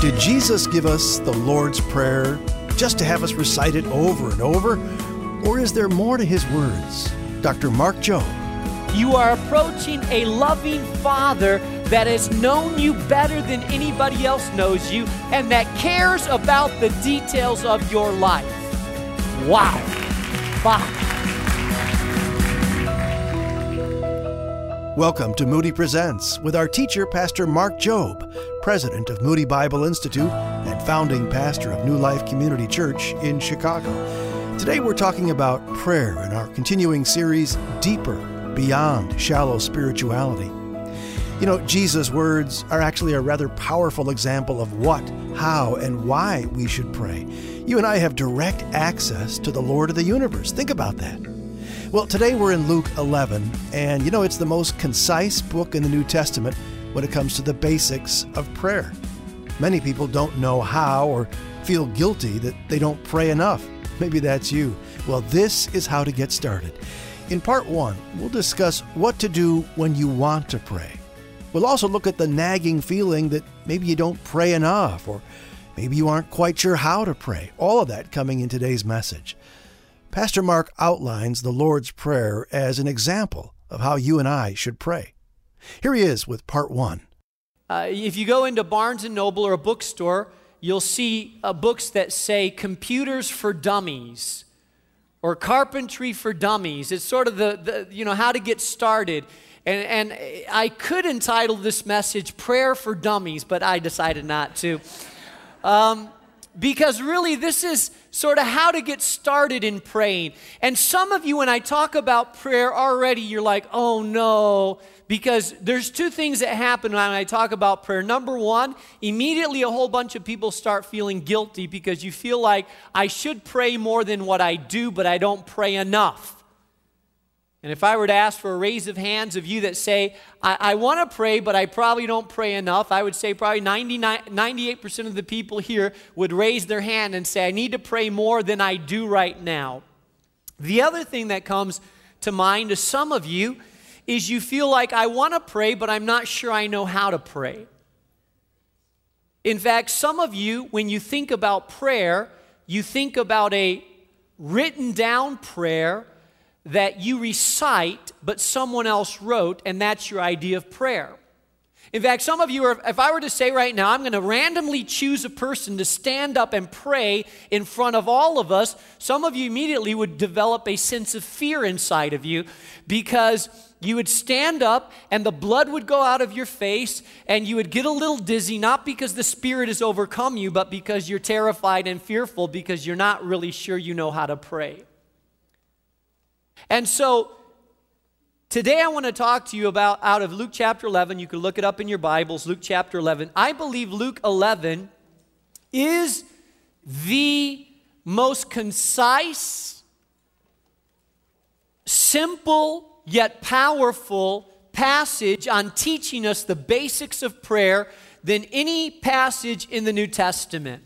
Did Jesus give us the Lord's Prayer just to have us recite it over and over? Or is there more to his words? Dr. Mark Jobe. You are approaching a loving Father that has known you better than anybody else knows you and that cares about the details of your life. Wow. Wow. Welcome to Moody Presents with our teacher, Pastor Mark Jobe, president of Moody Bible Institute and founding pastor of New Life Community Church in Chicago. Today we're talking about prayer in our continuing series, Deeper Beyond Shallow Spirituality. You know, Jesus' words are actually a rather powerful example of what, how, and why we should pray. You and I have direct access to the Lord of the universe. Think about that. Well, today we're in Luke 11, and you know, it's the most concise book in the New Testament when it comes to the basics of prayer. Many people don't know how or feel guilty that they don't pray enough. Maybe that's you. Well, this is how to get started. In part one, we'll discuss what to do when you want to pray. We'll also look at the nagging feeling that maybe you don't pray enough or maybe you aren't quite sure how to pray. All of that coming in today's message. Pastor Mark outlines the Lord's Prayer as an example of how you and I should pray. Here he is with part one. Uh, if you go into Barnes and Noble or a bookstore, you'll see uh, books that say computers for dummies or carpentry for dummies. It's sort of the, the you know, how to get started. And, and I could entitle this message Prayer for Dummies, but I decided not to. Um, because really, this is sort of how to get started in praying. And some of you, when I talk about prayer already, you're like, oh no, because there's two things that happen when I talk about prayer. Number one, immediately a whole bunch of people start feeling guilty because you feel like I should pray more than what I do, but I don't pray enough. And if I were to ask for a raise of hands of you that say, I, I want to pray, but I probably don't pray enough, I would say probably 99, 98% of the people here would raise their hand and say, I need to pray more than I do right now. The other thing that comes to mind to some of you is you feel like, I want to pray, but I'm not sure I know how to pray. In fact, some of you, when you think about prayer, you think about a written down prayer that you recite, but someone else wrote, and that's your idea of prayer. In fact, some of you are, if I were to say right now, I'm going to randomly choose a person to stand up and pray in front of all of us, some of you immediately would develop a sense of fear inside of you because you would stand up and the blood would go out of your face and you would get a little dizzy, not because the Spirit has overcome you, but because you're terrified and fearful because you're not really sure you know how to pray. And so today I want to talk to you about out of Luke chapter 11. You can look it up in your Bibles, Luke chapter 11. I believe Luke 11 is the most concise, simple, yet powerful passage on teaching us the basics of prayer than any passage in the New Testament.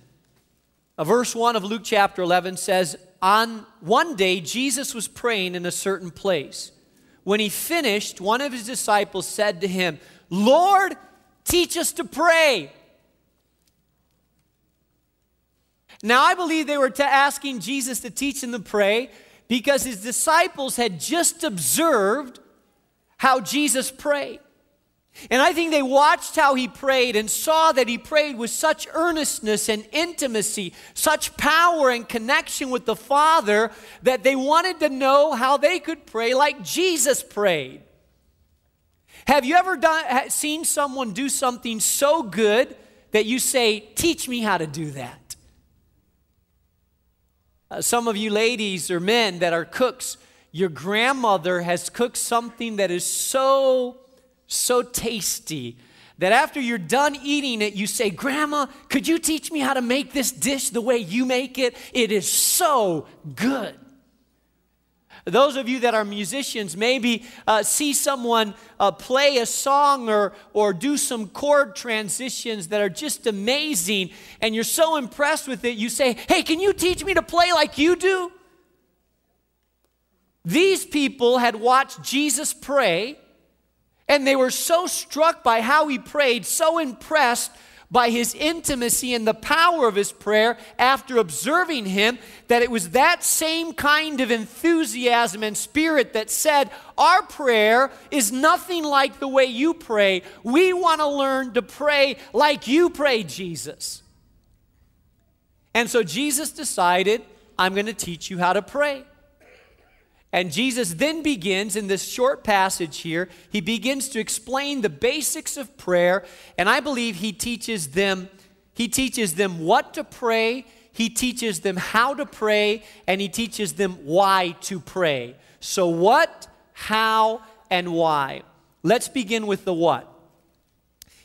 Verse 1 of Luke chapter 11 says, On one day, Jesus was praying in a certain place. When he finished, one of his disciples said to him, Lord, teach us to pray. Now, I believe they were asking Jesus to teach them to pray because his disciples had just observed how Jesus prayed. And I think they watched how he prayed and saw that he prayed with such earnestness and intimacy, such power and connection with the Father, that they wanted to know how they could pray like Jesus prayed. Have you ever done, seen someone do something so good that you say, Teach me how to do that? Uh, some of you ladies or men that are cooks, your grandmother has cooked something that is so so tasty that after you're done eating it, you say, Grandma, could you teach me how to make this dish the way you make it? It is so good. Those of you that are musicians maybe uh, see someone uh, play a song or, or do some chord transitions that are just amazing, and you're so impressed with it, you say, Hey, can you teach me to play like you do? These people had watched Jesus pray and they were so struck by how he prayed, so impressed by his intimacy and the power of his prayer after observing him that it was that same kind of enthusiasm and spirit that said, Our prayer is nothing like the way you pray. We want to learn to pray like you pray, Jesus. And so Jesus decided, I'm going to teach you how to pray. And Jesus then begins in this short passage here, he begins to explain the basics of prayer, and I believe he teaches them he teaches them what to pray, he teaches them how to pray, and he teaches them why to pray. So what, how, and why. Let's begin with the what.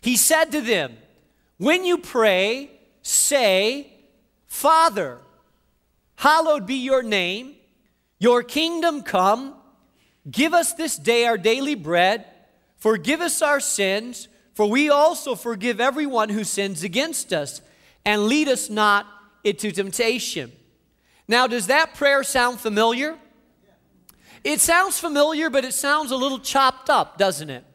He said to them, "When you pray, say, Father, hallowed be your name, your kingdom come. Give us this day our daily bread. Forgive us our sins, for we also forgive everyone who sins against us. And lead us not into temptation. Now, does that prayer sound familiar? It sounds familiar, but it sounds a little chopped up, doesn't it?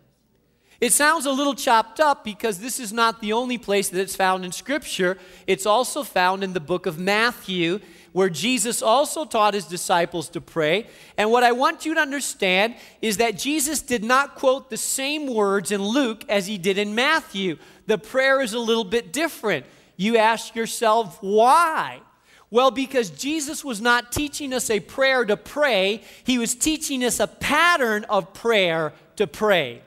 It sounds a little chopped up because this is not the only place that it's found in Scripture. It's also found in the book of Matthew where Jesus also taught his disciples to pray. And what I want you to understand is that Jesus did not quote the same words in Luke as he did in Matthew. The prayer is a little bit different. You ask yourself, why? Well, because Jesus was not teaching us a prayer to pray, he was teaching us a pattern of prayer to pray.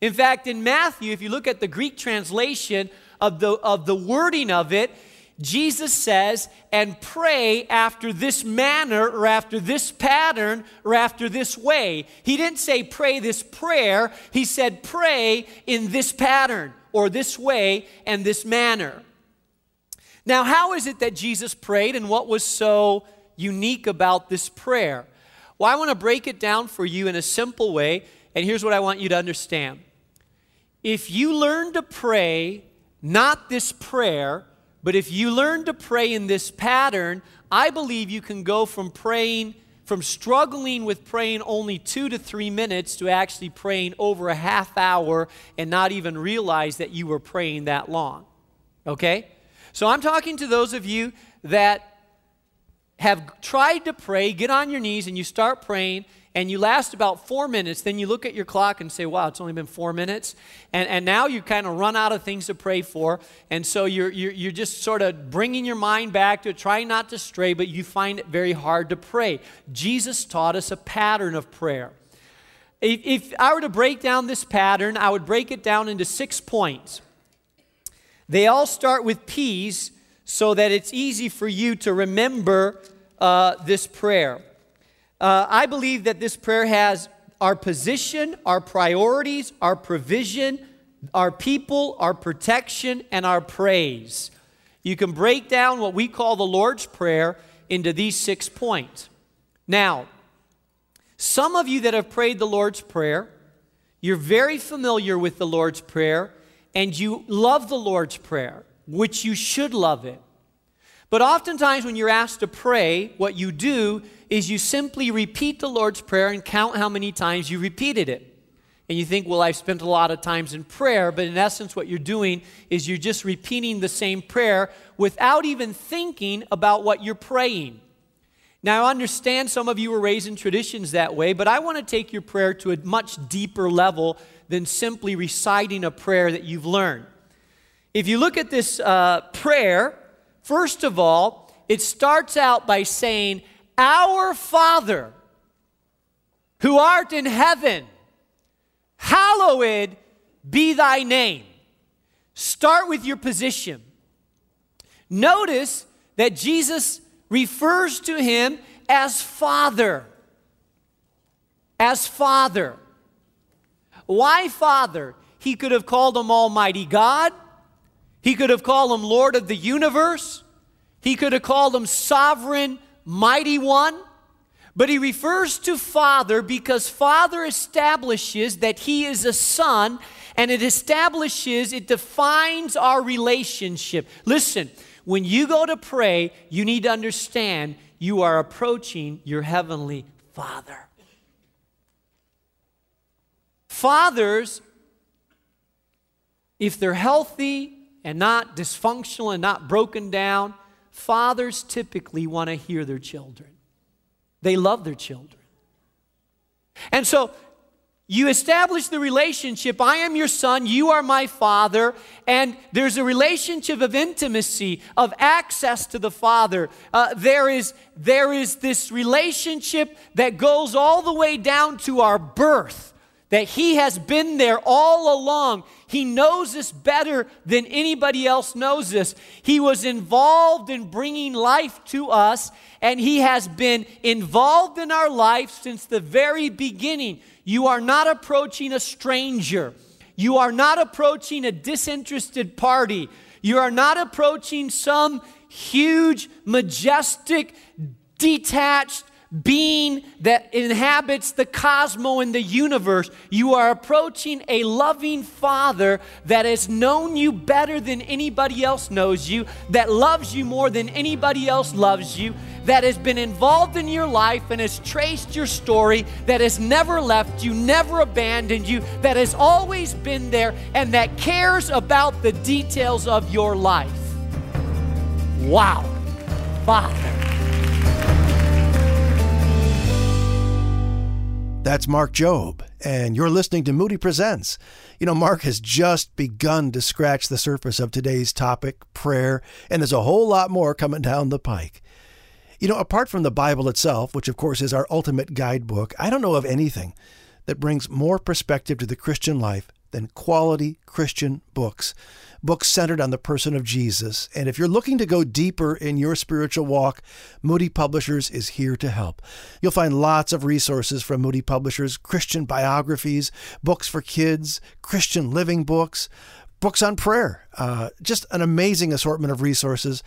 In fact, in Matthew, if you look at the Greek translation of the, of the wording of it, Jesus says, and pray after this manner or after this pattern or after this way. He didn't say pray this prayer, he said pray in this pattern or this way and this manner. Now, how is it that Jesus prayed and what was so unique about this prayer? Well, I want to break it down for you in a simple way, and here's what I want you to understand. If you learn to pray not this prayer, but if you learn to pray in this pattern, I believe you can go from praying, from struggling with praying only two to three minutes to actually praying over a half hour and not even realize that you were praying that long. Okay? So I'm talking to those of you that have tried to pray, get on your knees and you start praying and you last about four minutes, then you look at your clock and say, wow, it's only been four minutes. And, and now you kind of run out of things to pray for. And so you're, you're, you're just sort of bringing your mind back to trying not to stray, but you find it very hard to pray. Jesus taught us a pattern of prayer. If, if I were to break down this pattern, I would break it down into six points. They all start with P's so that it's easy for you to remember uh, this prayer. Uh, I believe that this prayer has our position, our priorities, our provision, our people, our protection, and our praise. You can break down what we call the Lord's Prayer into these six points. Now, some of you that have prayed the Lord's Prayer, you're very familiar with the Lord's Prayer, and you love the Lord's Prayer, which you should love it. But oftentimes, when you're asked to pray, what you do is you simply repeat the Lord's Prayer and count how many times you repeated it. And you think, well, I've spent a lot of times in prayer, but in essence, what you're doing is you're just repeating the same prayer without even thinking about what you're praying. Now, I understand some of you were raised in traditions that way, but I want to take your prayer to a much deeper level than simply reciting a prayer that you've learned. If you look at this uh, prayer, first of all, it starts out by saying, our Father, who art in heaven, hallowed be thy name. Start with your position. Notice that Jesus refers to him as Father. As Father. Why Father? He could have called him Almighty God. He could have called him Lord of the universe. He could have called him Sovereign mighty one, but he refers to Father because Father establishes that he is a son and it establishes, it defines our relationship. Listen, when you go to pray, you need to understand you are approaching your heavenly Father. Fathers, if they're healthy and not dysfunctional and not broken down, fathers typically want to hear their children. They love their children. And so you establish the relationship I am your son, you are my father, and there's a relationship of intimacy, of access to the father. Uh, there, is, there is this relationship that goes all the way down to our birth that He has been there all along. He knows us better than anybody else knows us. He was involved in bringing life to us, and He has been involved in our life since the very beginning. You are not approaching a stranger. You are not approaching a disinterested party. You are not approaching some huge, majestic, detached, being that inhabits the cosmos and the universe. You are approaching a loving Father that has known you better than anybody else knows you, that loves you more than anybody else loves you, that has been involved in your life and has traced your story, that has never left you, never abandoned you, that has always been there, and that cares about the details of your life. Wow, Father. That's Mark Jobe, and you're listening to Moody Presents. You know, Mark has just begun to scratch the surface of today's topic, prayer, and there's a whole lot more coming down the pike. You know, apart from the Bible itself, which of course is our ultimate guidebook, I don't know of anything that brings more perspective to the Christian life than quality Christian books books centered on the person of Jesus. And if you're looking to go deeper in your spiritual walk, Moody Publishers is here to help. You'll find lots of resources from Moody Publishers Christian biographies, books for kids, Christian living books, books on prayer, uh, just an amazing assortment of resources.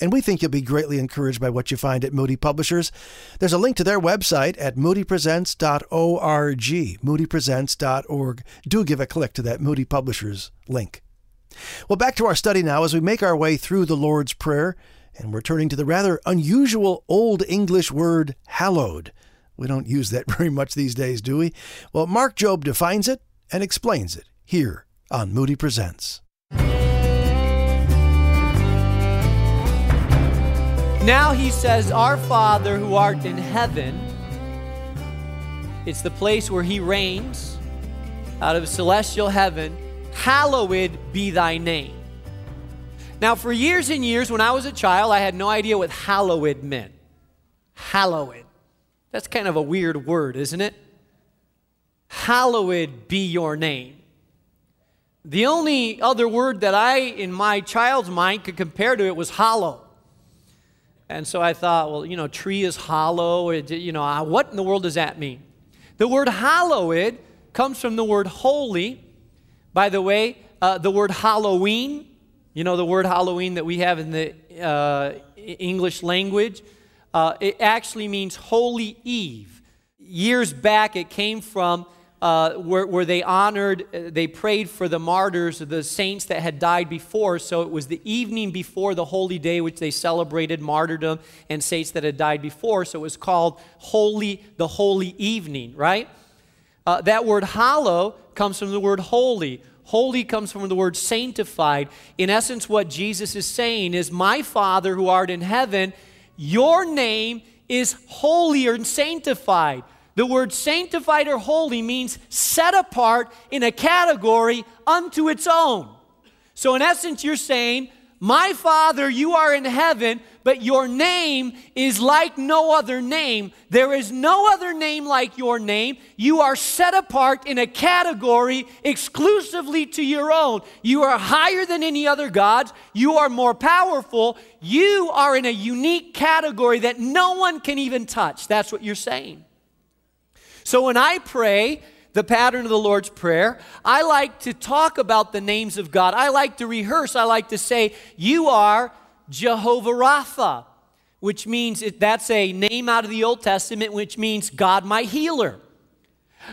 And we think you'll be greatly encouraged by what you find at Moody Publishers. There's a link to their website at moodypresents.org, moodypresents.org. Do give a click to that Moody Publishers link. Well, back to our study now as we make our way through the Lord's Prayer, and we're turning to the rather unusual Old English word hallowed. We don't use that very much these days, do we? Well, Mark Jobe defines it and explains it here on Moody Presents. Now he says, Our Father who art in heaven. It's the place where he reigns out of celestial heaven hallowed be thy name. Now, for years and years, when I was a child, I had no idea what hallowed meant. Hallowed. That's kind of a weird word, isn't it? Hallowed be your name. The only other word that I, in my child's mind, could compare to it was hollow. And so I thought, well, you know, tree is hollow. You know, what in the world does that mean? The word hallowed comes from the word holy, by the way, uh, the word Halloween, you know, the word Halloween that we have in the uh, English language, uh, it actually means Holy Eve. Years back, it came from uh, where, where, they honored, uh, they prayed for the martyrs, the saints that had died before. So it was the evening before the holy day, which they celebrated martyrdom and saints that had died before. So it was called Holy, the Holy Evening, right? Uh, that word hallow comes from the word holy. Holy comes from the word sanctified. In essence, what Jesus is saying is, My Father who art in heaven, your name is holy and sanctified. The word sanctified or holy means set apart in a category unto its own. So, in essence, you're saying, My Father, you are in heaven, but your name is like no other name. There is no other name like your name. You are set apart in a category exclusively to your own. You are higher than any other gods. You are more powerful. You are in a unique category that no one can even touch. That's what you're saying. So when I pray, the pattern of the Lord's Prayer. I like to talk about the names of God. I like to rehearse. I like to say, You are Jehovah Rapha, which means that's a name out of the Old Testament, which means God my healer.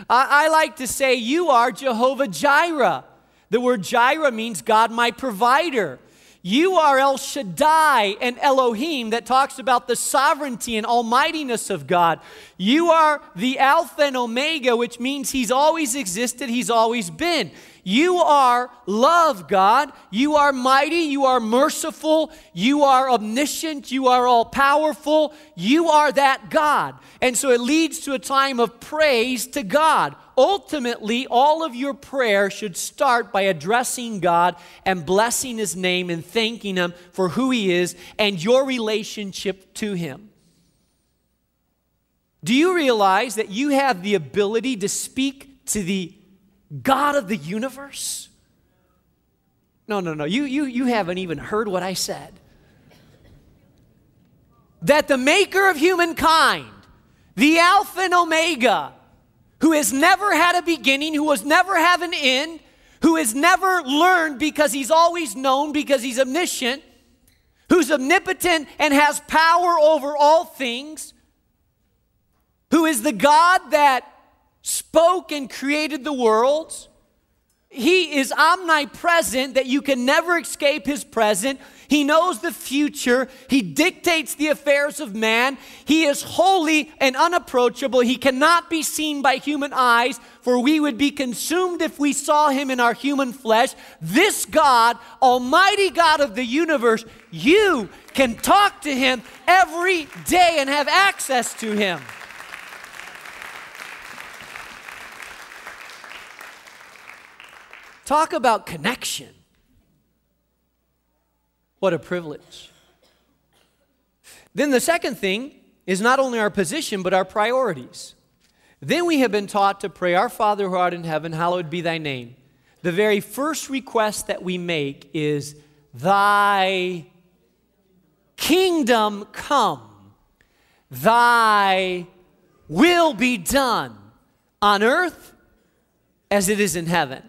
I, I like to say, You are Jehovah Jireh. The word Jireh means God my provider. You are El Shaddai and Elohim that talks about the sovereignty and almightiness of God. You are the Alpha and Omega, which means He's always existed, He's always been. You are love, God. You are mighty. You are merciful. You are omniscient. You are all powerful. You are that God. And so it leads to a time of praise to God. Ultimately, all of your prayer should start by addressing God and blessing His name and thanking Him for who He is and your relationship to Him. Do you realize that you have the ability to speak to the God of the universe? No, no, no. You, you, you haven't even heard what I said. That the maker of humankind, the Alpha and Omega, who has never had a beginning, who has never had an end, who has never learned because he's always known because he's omniscient, who's omnipotent and has power over all things, who is the God that spoke and created the worlds. He is omnipresent, that you can never escape his presence. He knows the future. He dictates the affairs of man. He is holy and unapproachable. He cannot be seen by human eyes, for we would be consumed if we saw him in our human flesh. This God, Almighty God of the universe, you can talk to him every day and have access to him. Talk about connection. What a privilege. Then the second thing is not only our position, but our priorities. Then we have been taught to pray, Our Father who art in heaven, hallowed be thy name. The very first request that we make is, Thy kingdom come, thy will be done on earth as it is in heaven.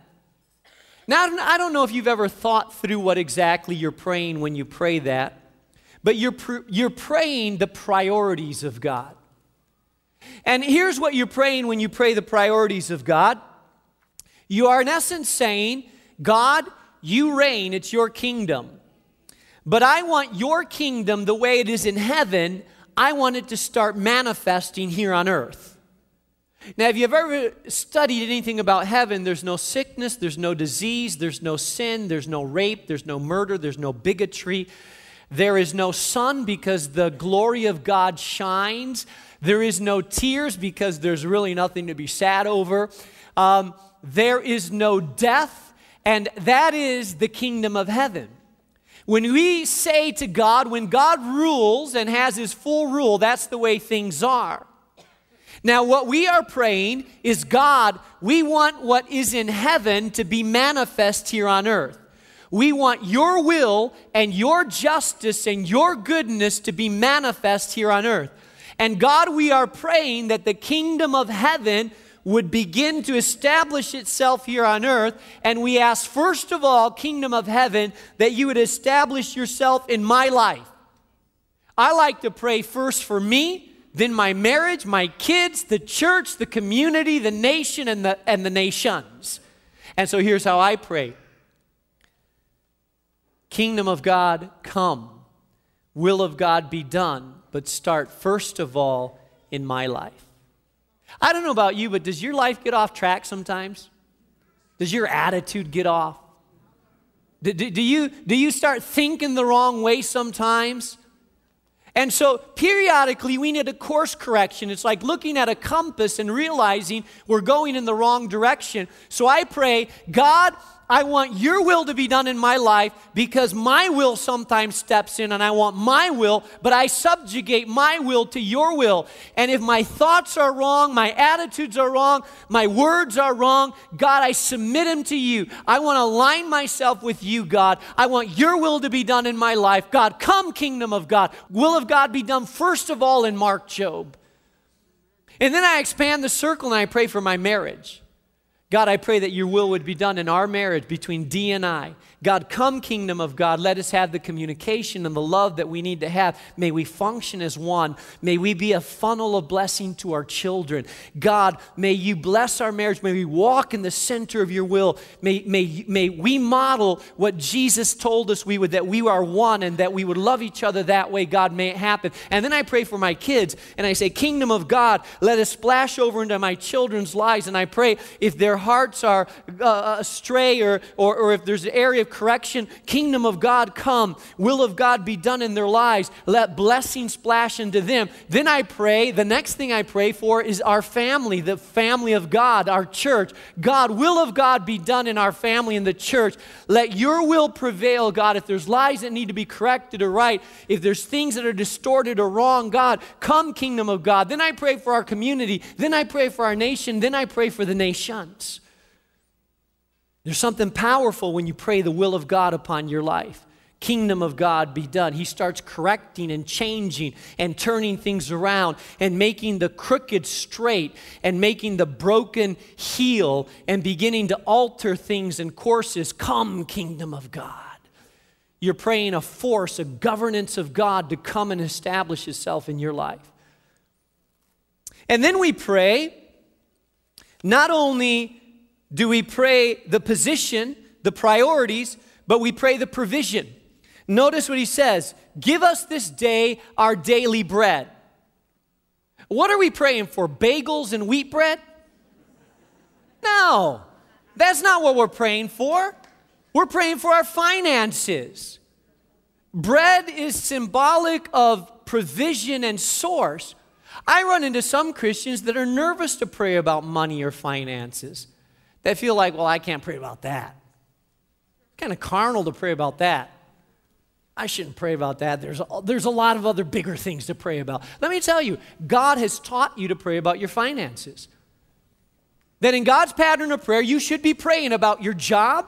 Now, I don't know if you've ever thought through what exactly you're praying when you pray that, but you're, pr- you're praying the priorities of God. And here's what you're praying when you pray the priorities of God you are, in essence, saying, God, you reign, it's your kingdom. But I want your kingdom the way it is in heaven, I want it to start manifesting here on earth. Now, if you've ever studied anything about heaven, there's no sickness, there's no disease, there's no sin, there's no rape, there's no murder, there's no bigotry. There is no sun because the glory of God shines. There is no tears because there's really nothing to be sad over. Um, there is no death, and that is the kingdom of heaven. When we say to God, when God rules and has his full rule, that's the way things are. Now, what we are praying is God, we want what is in heaven to be manifest here on earth. We want your will and your justice and your goodness to be manifest here on earth. And God, we are praying that the kingdom of heaven would begin to establish itself here on earth. And we ask, first of all, kingdom of heaven, that you would establish yourself in my life. I like to pray first for me then my marriage, my kids, the church, the community, the nation, and the, and the nations. And so here's how I pray Kingdom of God, come. Will of God be done, but start first of all in my life. I don't know about you, but does your life get off track sometimes? Does your attitude get off? Do, do, do, you, do you start thinking the wrong way sometimes? And so periodically we need a course correction. It's like looking at a compass and realizing we're going in the wrong direction. So I pray, God, I want your will to be done in my life because my will sometimes steps in and I want my will, but I subjugate my will to your will. And if my thoughts are wrong, my attitudes are wrong, my words are wrong, God, I submit them to you. I want to align myself with you, God. I want your will to be done in my life. God, come, kingdom of God. Will of God be done first of all in Mark Jobe. And then I expand the circle and I pray for my marriage. God, I pray that your will would be done in our marriage between Dee and I. God, come, kingdom of God. Let us have the communication and the love that we need to have. May we function as one. May we be a funnel of blessing to our children. God, may you bless our marriage. May we walk in the center of your will. May, may, may we model what Jesus told us we would, that we are one and that we would love each other that way. God, may it happen. And then I pray for my kids and I say, Kingdom of God, let us splash over into my children's lives. And I pray if their hearts are uh, astray or, or, or if there's an area correction, kingdom of God come, will of God be done in their lives. Let blessing splash into them. Then I pray, the next thing I pray for is our family, the family of God, our church. God, will of God be done in our family in the church. Let your will prevail, God. If there's lies that need to be corrected or right, if there's things that are distorted or wrong, God, come, kingdom of God. Then I pray for our community. Then I pray for our nation. Then I pray for the nations. There's something powerful when you pray the will of God upon your life. Kingdom of God be done. He starts correcting and changing and turning things around and making the crooked straight and making the broken heal and beginning to alter things and courses. Come, kingdom of God. You're praying a force, a governance of God to come and establish itself in your life. And then we pray not only do we pray the position, the priorities, but we pray the provision. Notice what he says Give us this day our daily bread. What are we praying for? Bagels and wheat bread? No, that's not what we're praying for. We're praying for our finances. Bread is symbolic of provision and source. I run into some Christians that are nervous to pray about money or finances. They feel like, well, I can't pray about that. Kind of carnal to pray about that. I shouldn't pray about that. There's a, there's a lot of other bigger things to pray about. Let me tell you, God has taught you to pray about your finances. That in God's pattern of prayer, you should be praying about your job,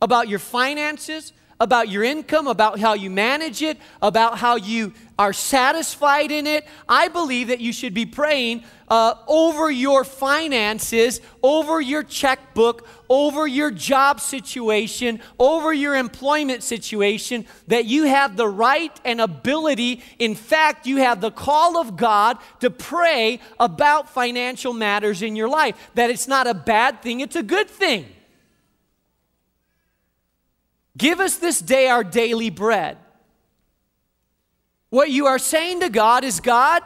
about your finances, about your income, about how you manage it, about how you are satisfied in it. I believe that you should be praying uh, over your finances, over your checkbook, over your job situation, over your employment situation, that you have the right and ability, in fact, you have the call of God to pray about financial matters in your life. That it's not a bad thing, it's a good thing. Give us this day our daily bread. What you are saying to God is God,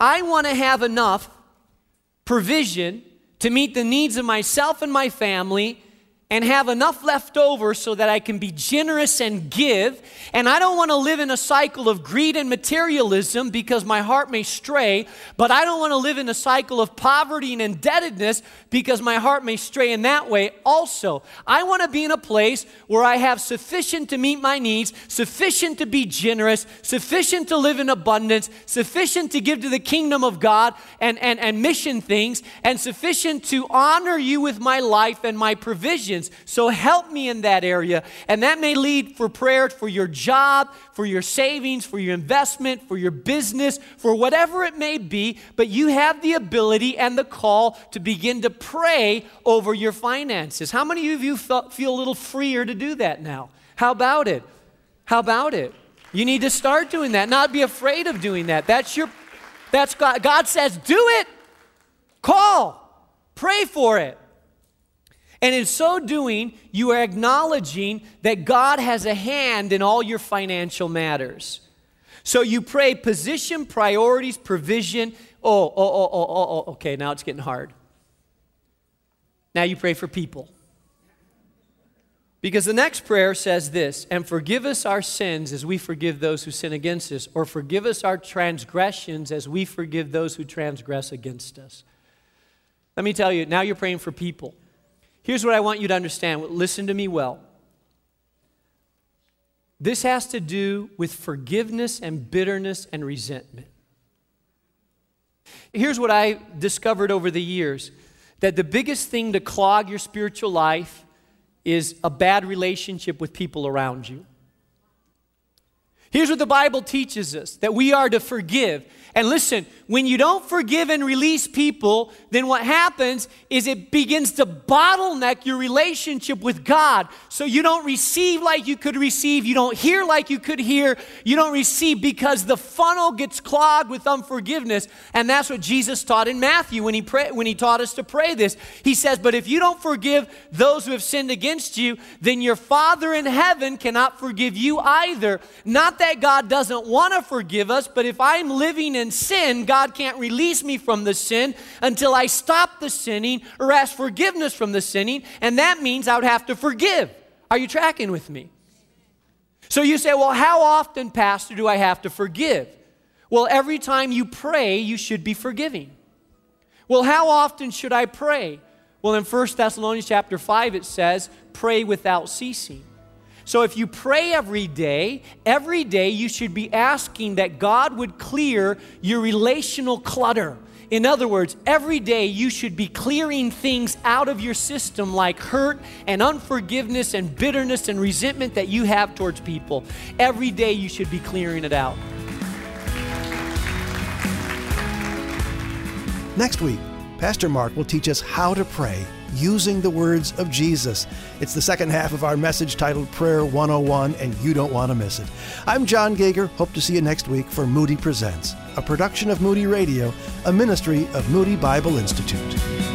I want to have enough provision to meet the needs of myself and my family and have enough left over so that I can be generous and give. And I don't want to live in a cycle of greed and materialism because my heart may stray, but I don't want to live in a cycle of poverty and indebtedness because my heart may stray in that way also. I want to be in a place where I have sufficient to meet my needs, sufficient to be generous, sufficient to live in abundance, sufficient to give to the kingdom of God and, and, and mission things, and sufficient to honor you with my life and my provision. So help me in that area. And that may lead for prayer for your job, for your savings, for your investment, for your business, for whatever it may be. But you have the ability and the call to begin to pray over your finances. How many of you feel a little freer to do that now? How about it? How about it? You need to start doing that, not be afraid of doing that. That's your that's God. God says, do it. Call. Pray for it. And in so doing, you are acknowledging that God has a hand in all your financial matters. So you pray position, priorities, provision. Oh, oh, oh, oh, oh, oh, oh, okay, now it's getting hard. Now you pray for people. Because the next prayer says this, and forgive us our sins as we forgive those who sin against us, or forgive us our transgressions as we forgive those who transgress against us. Let me tell you, now you're praying for people. Here's what I want you to understand. Listen to me well. This has to do with forgiveness and bitterness and resentment. Here's what I discovered over the years that the biggest thing to clog your spiritual life is a bad relationship with people around you. Here's what the Bible teaches us that we are to forgive. And listen, when you don't forgive and release people, then what happens is it begins to bottleneck your relationship with God. So you don't receive like you could receive, you don't hear like you could hear, you don't receive because the funnel gets clogged with unforgiveness. And that's what Jesus taught in Matthew when he pray, when he taught us to pray this. He says, "But if you don't forgive those who have sinned against you, then your Father in heaven cannot forgive you either." Not that God doesn't want to forgive us, but if I'm living in sin, God God can't release me from the sin until I stop the sinning or ask forgiveness from the sinning, and that means I would have to forgive. Are you tracking with me? So you say, well, how often, Pastor, do I have to forgive? Well, every time you pray, you should be forgiving. Well, how often should I pray? Well, in 1 Thessalonians chapter 5, it says, pray without ceasing. So if you pray every day, every day you should be asking that God would clear your relational clutter. In other words, every day you should be clearing things out of your system like hurt and unforgiveness and bitterness and resentment that you have towards people. Every day you should be clearing it out. Next week, Pastor Mark will teach us how to pray using the words of Jesus. It's the second half of our message titled Prayer 101, and you don't want to miss it. I'm John Gager. Hope to see you next week for Moody Presents, a production of Moody Radio, a ministry of Moody Bible Institute.